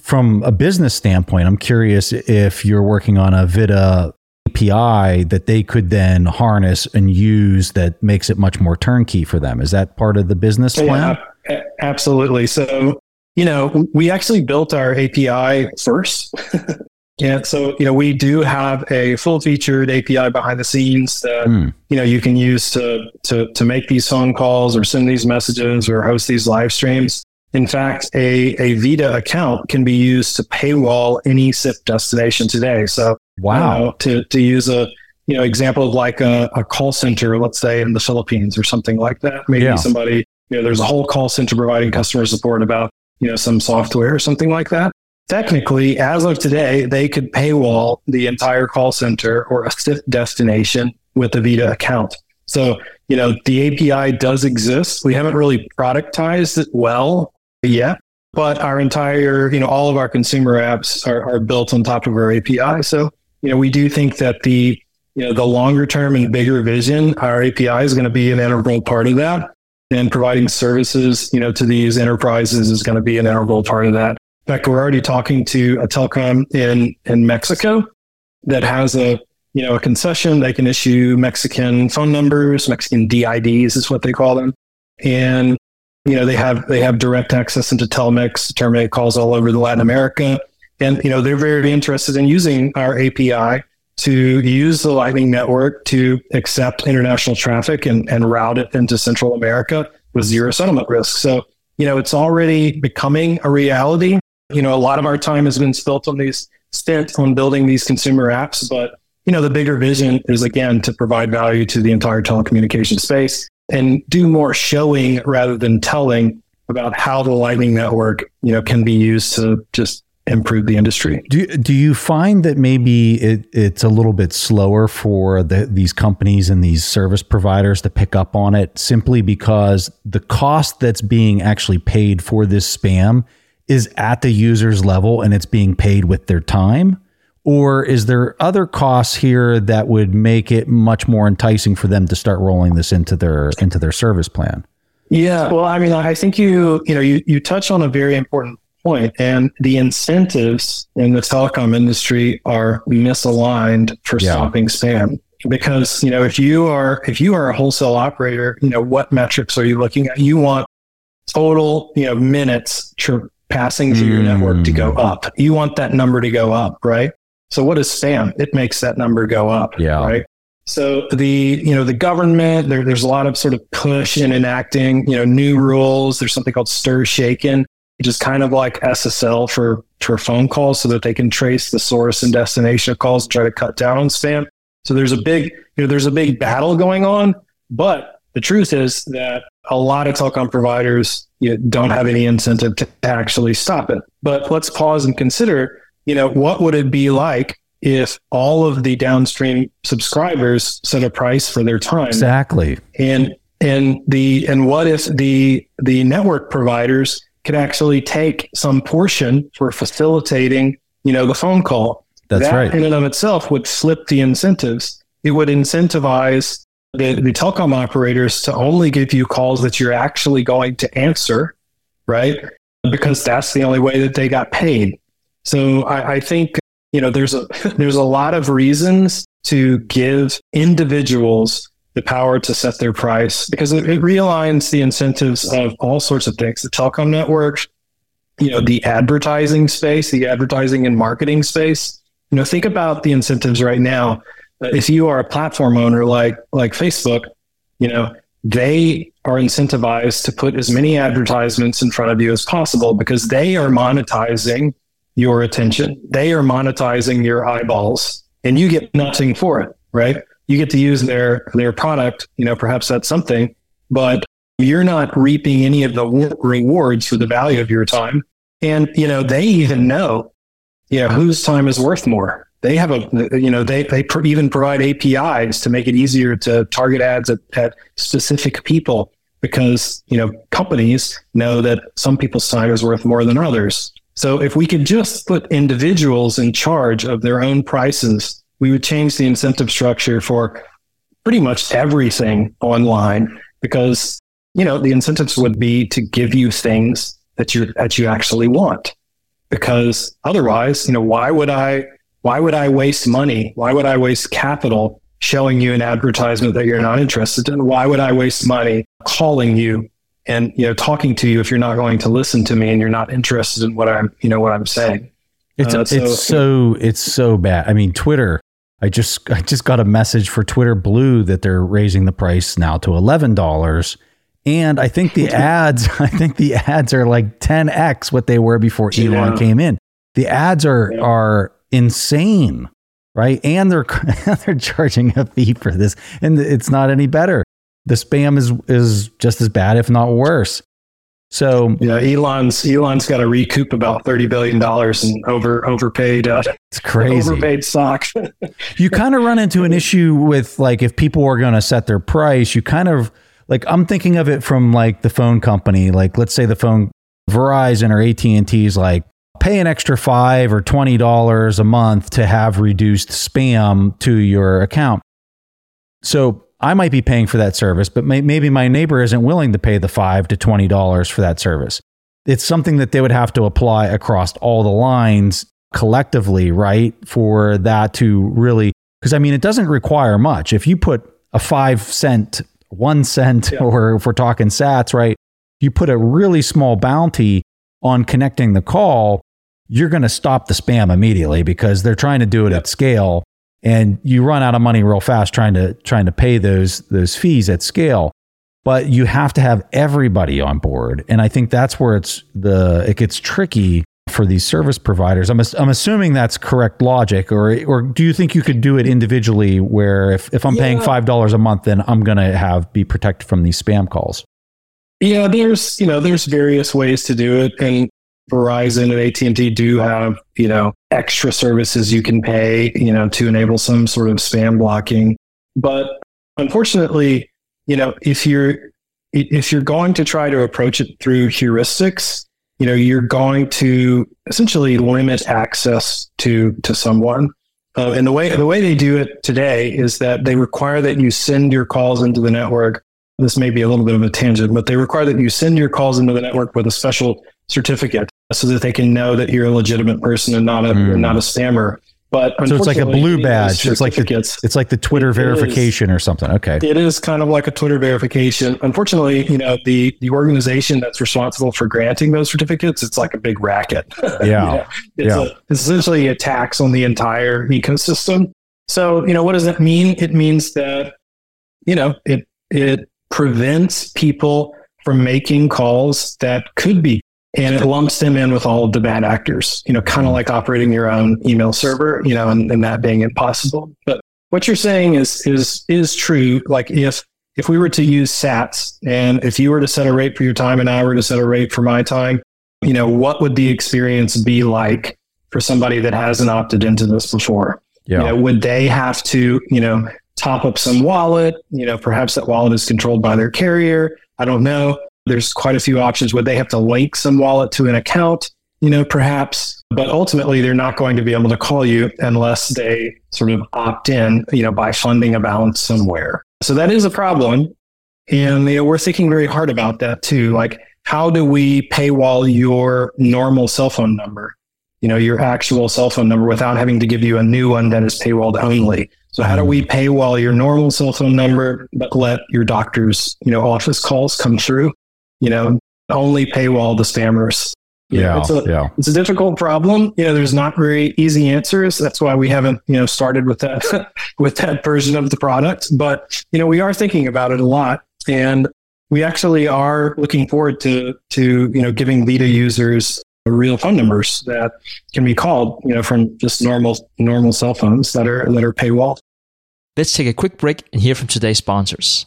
From a business standpoint, I'm curious if you're working on a Vida API that they could then harness and use that makes it much more turnkey for them. Is that part of the business plan? Yeah, absolutely. So, you know, we actually built our API first. Yeah, so you know we do have a full featured API behind the scenes that mm. you know you can use to to to make these phone calls or send these messages or host these live streams. In fact, a a Vida account can be used to paywall any SIP destination today. So wow, you know, to to use a you know example of like a, a, call center, let's say in the Philippines or something like that. Maybe yeah. somebody you know there's a whole call center providing customer support about you know some software or something like that technically, as of today, they could paywall the entire call center or a SIP destination with a Vida account. So, you know, the API does exist. We haven't really productized it well yet, but our entire, you know, all of our consumer apps are, are built on top of our API. So, you know, we do think that the, you know, the longer term and bigger vision, our API is going to be an integral part of that. And providing services, you know, to these enterprises is going to be an integral part of that. In fact, we're already talking to a telecom in, in Mexico that has a you know a concession. They can issue Mexican phone numbers, Mexican DIDs is what they call them, and you know they have they have direct access into Telmex terminate calls all over the Latin America, and you know they're very interested in using our API to use the Lightning Network to accept international traffic and, and route it into Central America with zero settlement risk. So you know it's already becoming a reality you know, a lot of our time has been spent on these spent on building these consumer apps, but you know, the bigger vision is again to provide value to the entire telecommunication space and do more showing rather than telling about how the Lightning Network, you know, can be used to just improve the industry. Do do you find that maybe it, it's a little bit slower for the, these companies and these service providers to pick up on it simply because the cost that's being actually paid for this spam is at the user's level and it's being paid with their time? Or is there other costs here that would make it much more enticing for them to start rolling this into their into their service plan? Yeah, well, I mean, I think you you know you you touch on a very important point, and the incentives in the telecom industry are misaligned for yeah. stopping spam. Because you know, if you are if you are a wholesale operator, you know what metrics are you looking at? You want total you know minutes passing through your network to go hmm. up. You want that number to go up, right? So what is spam? It makes that number go up. Yeah. Right. So the you know the government there, there's a lot of sort of push in enacting you know new rules. There's something called STIR/SHAKEN, which is kind of like SSL for for phone calls, so that they can trace the source and destination of calls and try to cut down on spam. So there's a big you know there's a big battle going on, but the truth is that a lot of telecom providers you know, don't have any incentive to actually stop it. But let's pause and consider you know what would it be like if all of the downstream subscribers set a price for their time Exactly. and and the and what if the the network providers could actually take some portion for facilitating you know the phone call That's that right. in and of itself would flip the incentives it would incentivize the, the telecom operators to only give you calls that you're actually going to answer right? Because that's the only way that they got paid. So I, I think you know there's a there's a lot of reasons to give individuals the power to set their price because it, it realigns the incentives of all sorts of things. The telecom networks you know the advertising space the advertising and marketing space. You know think about the incentives right now if you are a platform owner like like facebook you know they are incentivized to put as many advertisements in front of you as possible because they are monetizing your attention. They are monetizing your eyeballs and you get nothing for it, right? You get to use their their product, you know, perhaps that's something, but you're not reaping any of the rewards for the value of your time. And you know, they even know, you know, whose time is worth more. They have a, you know, they they pr- even provide APIs to make it easier to target ads at, at specific people because you know companies know that some people's time is worth more than others. So if we could just put individuals in charge of their own prices, we would change the incentive structure for pretty much everything online because you know the incentives would be to give you things that you that you actually want because otherwise you know why would i why would i waste money why would i waste capital showing you an advertisement that you're not interested in why would i waste money calling you and you know talking to you if you're not going to listen to me and you're not interested in what i'm you know what i'm saying It's Uh, so- it's so it's so bad. I mean, Twitter. I just I just got a message for Twitter Blue that they're raising the price now to eleven dollars, and I think the ads I think the ads are like ten x what they were before Elon Yeah. came in. The ads are Yeah. are insane, right? And they're they're charging a fee for this, and it's not any better. The spam is is just as bad, if not worse. So yeah elon's elon's got to recoup about 30 billion dollars in over overpaid uh, it's crazy. overpaid stock you kind of run into an issue with like if people are going to set their price you kind of like i'm thinking of it from like the phone company like let's say the phone verizon or at&t is like pay an extra five or twenty dollars a month to have reduced spam to your account so i might be paying for that service but may- maybe my neighbor isn't willing to pay the five to twenty dollars for that service it's something that they would have to apply across all the lines collectively, right? For that to really, because I mean, it doesn't require much. If you put a five cent, one cent, Yeah. or if we're talking sats, right? You put a really small bounty on connecting the call, you're going to stop the spam immediately because they're trying to do it at scale. And you run out of money real fast trying to trying to pay those those fees at scale. But you have to have everybody on board. And i think that's where it's the it gets tricky for these service providers. I'm, I'm assuming that's correct logic or or do you think you could do it individually where if, if i'm paying five dollars a month then i'm going to have be protected from these spam calls? Yeah, there's you know there's various ways to do it, and Verizon and AT and T do have you know extra services you can pay you know to enable some sort of spam blocking. But unfortunately, you know if you're if you're going to try to approach it through heuristics, you know you're going to essentially limit access to to someone. Uh, and the way the way they do it today is that they require that you send your calls into the network this may be a little bit of a tangent, but they require that you send your calls into the network with a special certificate so that they can know that you're a legitimate person and not a Mm. not a spammer. But So it's like a blue badge. It's like the it's like the Twitter It is. verification or something. Okay. it is kind of like a Twitter verification. Unfortunately, you know, the the organization that's responsible for granting those certificates, it's like a big racket. Yeah. You know, it's, Yeah. a, it's essentially a tax on the entire ecosystem. So, you know, what does that mean? It means that, you know, it it prevents people from making calls that could be and it lumps them in with all of the bad actors, you know, kind of like operating your own email server, you know, and, and that being impossible. But what you're saying is is is true. Like if if we were to use SATs and if you were to set a rate for your time and I were to set a rate for my time, you know, what would the experience be like for somebody that hasn't opted into this before? Yeah. You know, would they have to, you know, top up some wallet? You know, perhaps that wallet is controlled by their carrier. I don't know. There's quite a few options. where they have to link some wallet to an account? You know, perhaps. But ultimately, they're not going to be able to call you unless they sort of opt in, you know, by funding a balance somewhere. So that is a problem. And you know, we're thinking very hard about that too. Like, how do we paywall your normal cell phone number? You know, your actual cell phone number without having to give you a new one that is paywalled only. So how do we paywall your normal cell phone number, but let your doctor's, you know, office calls come through? You know, only paywall the spammers. You know, Yeah. it's a, Yeah. it's a difficult problem. You know, there's not very easy answers. That's why we haven't, you know, started with that with that version of the product. But you know, we are thinking about it a lot, and we actually are looking forward to to you know giving Vida users real phone numbers that can be called, you know, from just normal normal cell phones that are that are paywall. Let's take a quick break and hear from today's sponsors.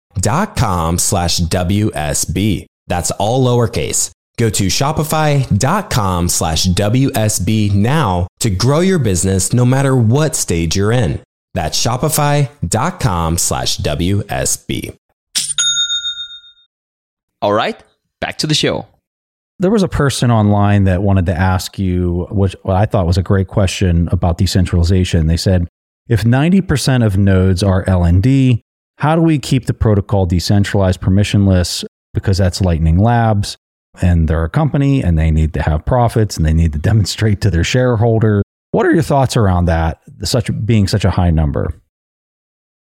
shopify.com slash WSB. That's all lowercase. Go to shopify.com slash WSB now to grow your business no matter what stage you're in. That's shopify.com slash WSB. All right, back to the show. There was a person online that wanted to ask you what, what I thought was a great question about decentralization. They said, if 90% of nodes are LND, how do we keep the protocol decentralized permissionless? Because that's Lightning Labs and they're a company and they need to have profits and they need to demonstrate to their shareholder. What are your thoughts around that, such being such a high number?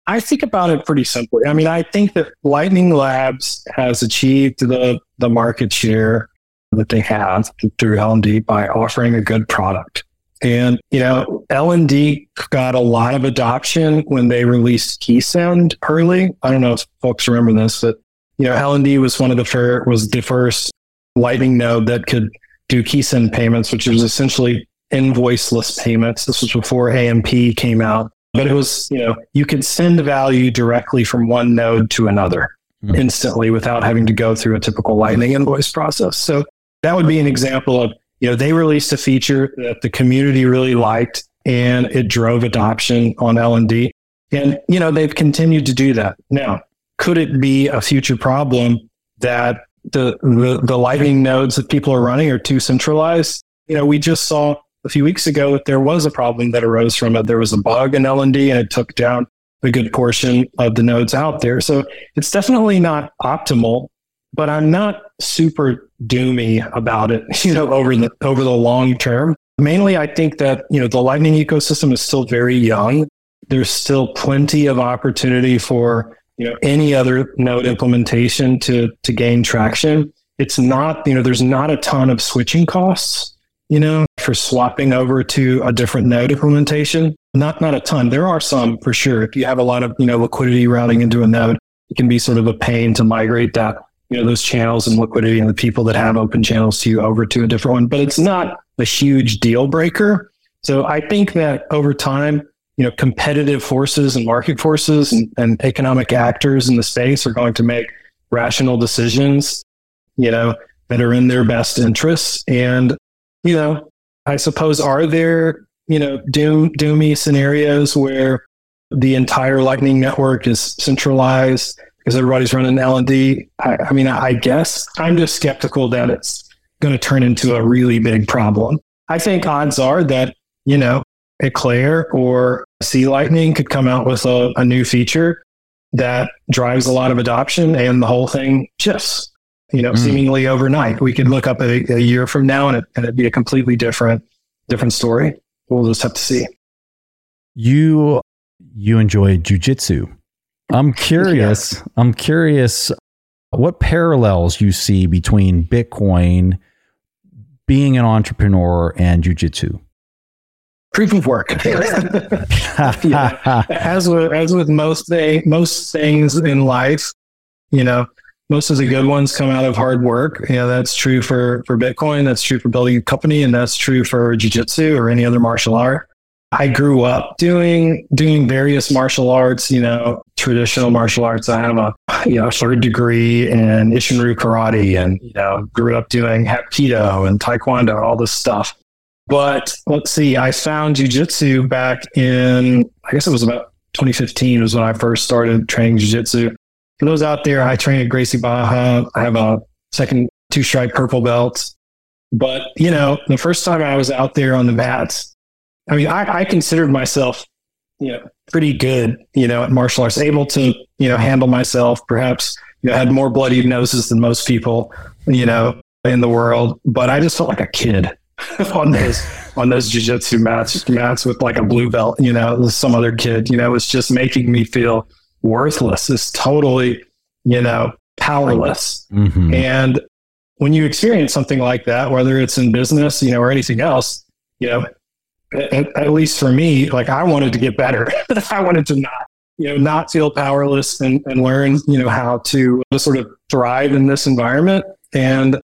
I think about it pretty simply. I mean, I think that Lightning Labs has achieved the, the market share that they have through LND by offering a good product. And, you know, LND got a lot of adoption when they released KeySend early. I don't know if folks remember this, but, you know, LND was one of the first, was the first Lightning node that could do KeySend payments, which was essentially invoiceless payments. This was before AMP came out, but it was, you know, you could send value directly from one node to another mm. instantly without having to go through a typical Lightning invoice process. So that would be an example of, you know, they released a feature that the community really liked and it drove adoption on LND. And, you know, they've continued to do that. Now, could it be a future problem that the, the, the lightning nodes that people are running are too centralized. You know, we just saw a few weeks ago that there was a problem that arose from it. There was a bug in LND and it took down a good portion of the nodes out there. So it's definitely not optimal, but I'm not super doomy about it, you know, over the over the long term. Mainly I think that, you know, the lightning ecosystem is still very young. There's still plenty of opportunity for you know any other node implementation to to gain traction it's not you know there's not a ton of switching costs you know for swapping over to a different node implementation not not a ton there are some for sure if you have a lot of you know liquidity routing into a node it can be sort of a pain to migrate that you know those channels and liquidity and the people that have open channels to you over to a different one but it's not a huge deal breaker so i think that over time you know, competitive forces and market forces and, and economic actors in the space are going to make rational decisions, you know, that are in their best interests. And, you know, I suppose are there, you know, doom doomy scenarios where the entire Lightning network is centralized because everybody's running LND? I, I mean, I guess I'm just skeptical that it's going to turn into a really big problem. I think odds are that, you know, Eclair or c-lightning could come out with a, a new feature that drives a lot of adoption and the whole thing shifts, you know, mm. seemingly overnight. We could look up a, a year from now and, it, and it'd be a completely different, different story. We'll just have to see. You, you enjoy jujitsu. I'm curious. yes. I'm curious what parallels you see between Bitcoin, being an entrepreneur, and jujitsu proof of work. yeah. As with as with most they, most things in life, you know, most of the good ones come out of hard work. Yeah, that's true for for Bitcoin. That's true for building a company, and that's true for jujitsu or any other martial art. I grew up doing doing various martial arts, you know, traditional martial arts. I have a you know third degree in Isshinryu karate, and you know, grew up doing hapkido and taekwondo, all this stuff. But let's see, I found jujitsu back in, I guess it was about 2015 was when I first started training jujitsu. For those out there, I train at Gracie Barra. I have a second two stripe purple belt. But, you know, the first time I was out there on the mats, I mean, I, I considered myself, you know, pretty good, you know, at martial arts, able to, you know, handle myself, perhaps, you know, had more bloody noses than most people, you know, in the world. But I just felt like a kid on those on those jujitsu mats mats with like a blue belt, you know, some other kid, you know, it's just making me feel worthless. It's totally, you know, powerless. Mm-hmm. And when you experience something like that, whether it's in business, you know, or anything else, you know, at, at least for me, like I wanted to get better. I wanted to not, you know, not feel powerless and, and learn, you know, how to, sort of thrive in this environment. And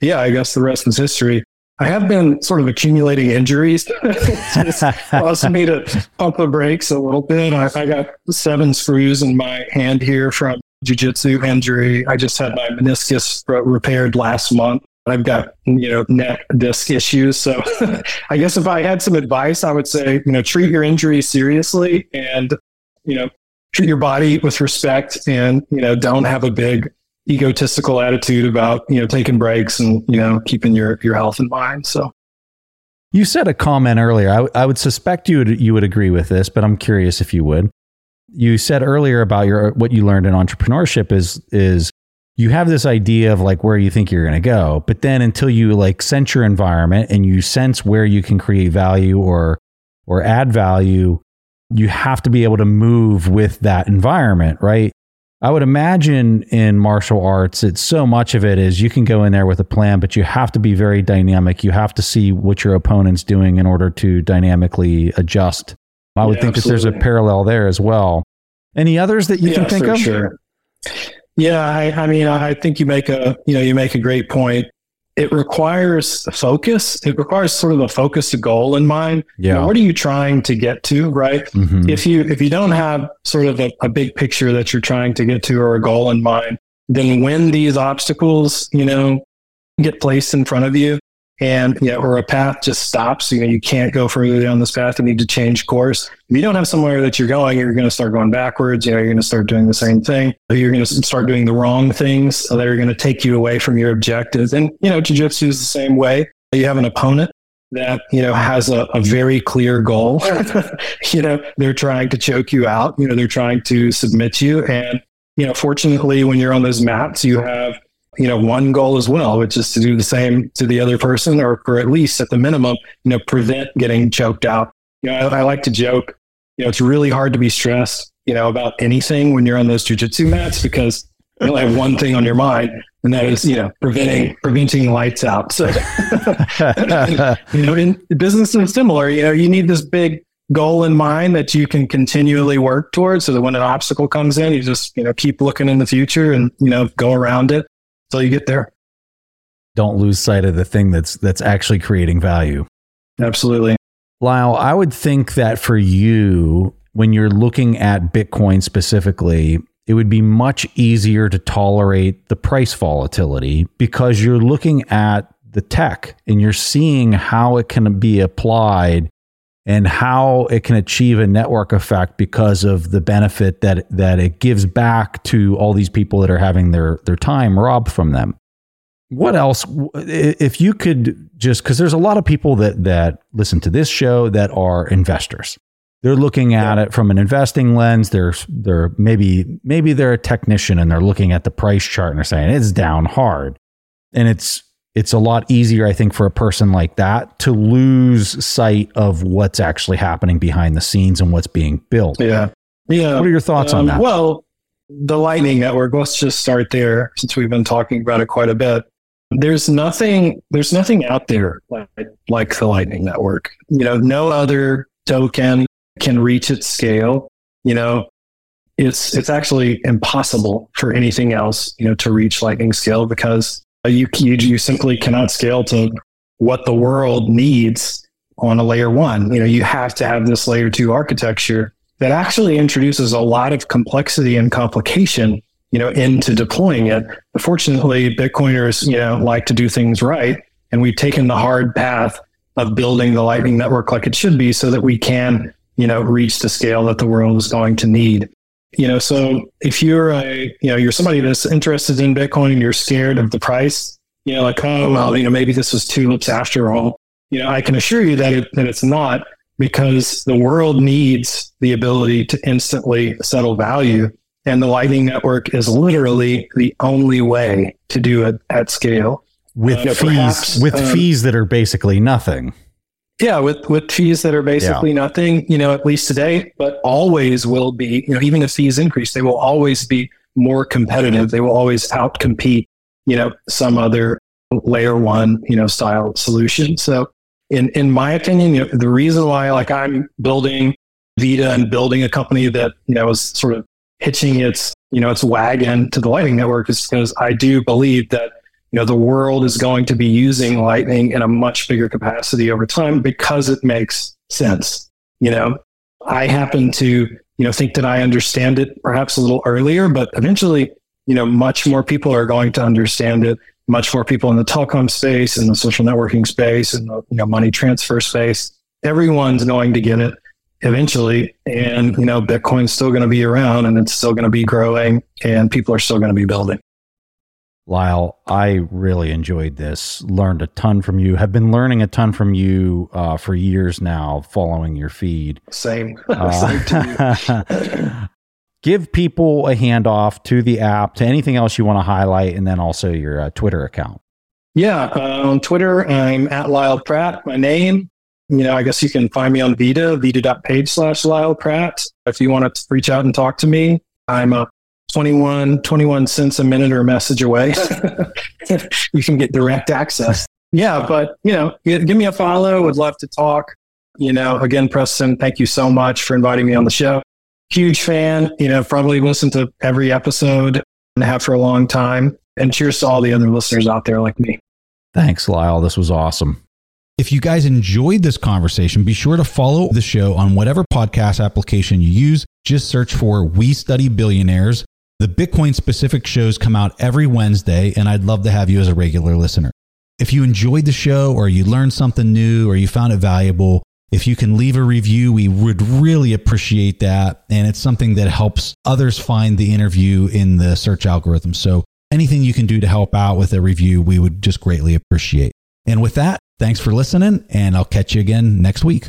yeah, I guess the rest is history. I have been sort of accumulating injuries. it's caused me to pump the brakes a little bit. I, I got seven screws in my hand here from jujitsu injury. I just had my meniscus repaired last month. I've got, you know, neck disc issues. So I guess if I had some advice, I would say, you know, treat your injury seriously and, you know, treat your body with respect and, you know, don't have a big egotistical attitude about, you know, taking breaks and, you know, keeping your, your health in mind. So you said a comment earlier. I, w- I would suspect you would, you would agree with this, but I'm curious if you would. You said earlier about your what you learned in entrepreneurship is is you have this idea of like where you think you're going to go, but then until you like sense your environment and you sense where you can create value or or add value, you have to be able to move with that environment, right? I would imagine in martial arts, it's so much of it is you can go in there with a plan, but you have to be very dynamic. You have to see what your opponent's doing in order to dynamically adjust. I would yeah, think absolutely. that there's a parallel there as well. Any others that you yeah, can think of? Sure. Yeah, I, I mean, I think you make a you know you make a great point. It requires focus. It requires sort of a focused goal in mind. Yeah. You know, what are you trying to get to, right? Mm-hmm. If you if you don't have sort of a, a big picture that you're trying to get to or a goal in mind, then when these obstacles, you know, get placed in front of you, and you know, or a path just stops. You know, you can't go further down this path. You need to change course. If you don't have somewhere that you're going, you're going to start going backwards. You know, you're going to start doing the same thing. You're going to start doing the wrong things that are going to take you away from your objectives. And you know, jujitsu is the same way. You have an opponent that you know has a, a very clear goal. you know, they're trying to choke you out. You know, they're trying to submit you. And you know, fortunately, when you're on those mats, you have you know, one goal as well, which is to do the same to the other person, or, or at least at the minimum, you know, prevent getting choked out. You know, I, I like to joke, you know, it's really hard to be stressed, you know, about anything when you're on those jujitsu mats because you only have one thing on your mind, and that is, you know, preventing preventing lights out. So, you know, in business is similar. You know, you need this big goal in mind that you can continually work towards, so that when an obstacle comes in, you just you know keep looking in the future and you know go around it until you get there. Don't lose sight of the thing that's that's actually creating value. Absolutely. Lyle, I would think that for you, when you're looking at Bitcoin specifically, it would be much easier to tolerate the price volatility because you're looking at the tech and you're seeing how it can be applied and how it can achieve a network effect because of the benefit that that it gives back to all these people that are having their their time robbed from them. What else if you could just cuz there's a lot of people that that listen to this show that are investors. They're looking at yeah. it from an investing lens. They're they're maybe maybe they're a technician and they're looking at the price chart and they're saying it's down hard. And it's it's a lot easier, I think, for a person like that to lose sight of what's actually happening behind the scenes and what's being built. Yeah. Yeah. What are your thoughts um, on that? Well, the Lightning Network, let's just start there since we've been talking about it quite a bit. There's nothing, there's nothing out there like, like the Lightning Network. You know, no other token can reach its scale. You know, it's it's actually impossible for anything else, you know, to reach lightning scale because Uh, you, you, you simply cannot scale to what the world needs on a layer one. You know, you have to have this layer two architecture that actually introduces a lot of complexity and complication, you know, into deploying it. Fortunately, Bitcoiners, you know, like to do things right. And we've taken the hard path of building the Lightning Network like it should be so that we can, you know, reach the scale that the world is going to need you know so if you're a you know you're somebody that's interested in bitcoin and you're scared of the price you know like oh well you know maybe this was tulips after all you know i can assure you that it, that it's not because the world needs the ability to instantly settle value and the lightning network is literally the only way to do it at scale. With uh, fees perhaps, with um, fees that are basically nothing yeah, with with fees that are basically yeah. nothing, you know, at least today, but always will be, you know, even if fees increase, they will always be more competitive. They will always outcompete, you know, some other layer one, you know, style solution. So in, in my opinion, you know, the reason why like I'm building Vida and building a company that, you know, is sort of hitching its, you know, its wagon to the Lightning Network is because I do believe that, you know, the world is going to be using Lightning in a much bigger capacity over time because it makes sense. You know, I happen to, you know, think that I understand it perhaps a little earlier, but eventually, you know, much more people are going to understand it. Much more people in the telecom space, in the social networking space, and the you know money transfer space. Everyone's going to get it eventually. And, you know, Bitcoin's still going to be around and it's still going to be growing and people are still going to be building. Lyle, I really enjoyed this. Learned a ton from you. Have been learning a ton from you uh, for years now, following your feed. Same. Uh, Same give people a handoff to the app, to anything else you want to highlight, and then also your uh, Twitter account. Yeah, uh, on Twitter, I'm at Lyle Pratt, my name you know, I guess you can find me on Vida, vida.page slash Lyle Pratt. If you want to reach out and talk to me, I'm a 21, 21 cents a minute or a message away. you can get direct access. Yeah, but, you know, give me a follow. Would love to talk. You know, again, Preston, thank you so much for inviting me on the show. Huge fan, you know, probably listened to every episode and have for a long time. And cheers to all the other listeners out there like me. Thanks, Lyle. This was awesome. If you guys enjoyed this conversation, be sure to follow the show on whatever podcast application you use. Just search for We Study Billionaires. The Bitcoin specific shows come out every Wednesday, and I'd love to have you as a regular listener. If you enjoyed the show, or you learned something new, or you found it valuable, if you can leave a review, we would really appreciate that. And it's something that helps others find the interview in the search algorithm. So anything you can do to help out with a review, we would just greatly appreciate. And with that, Thanks for listening, and I'll catch you again next week.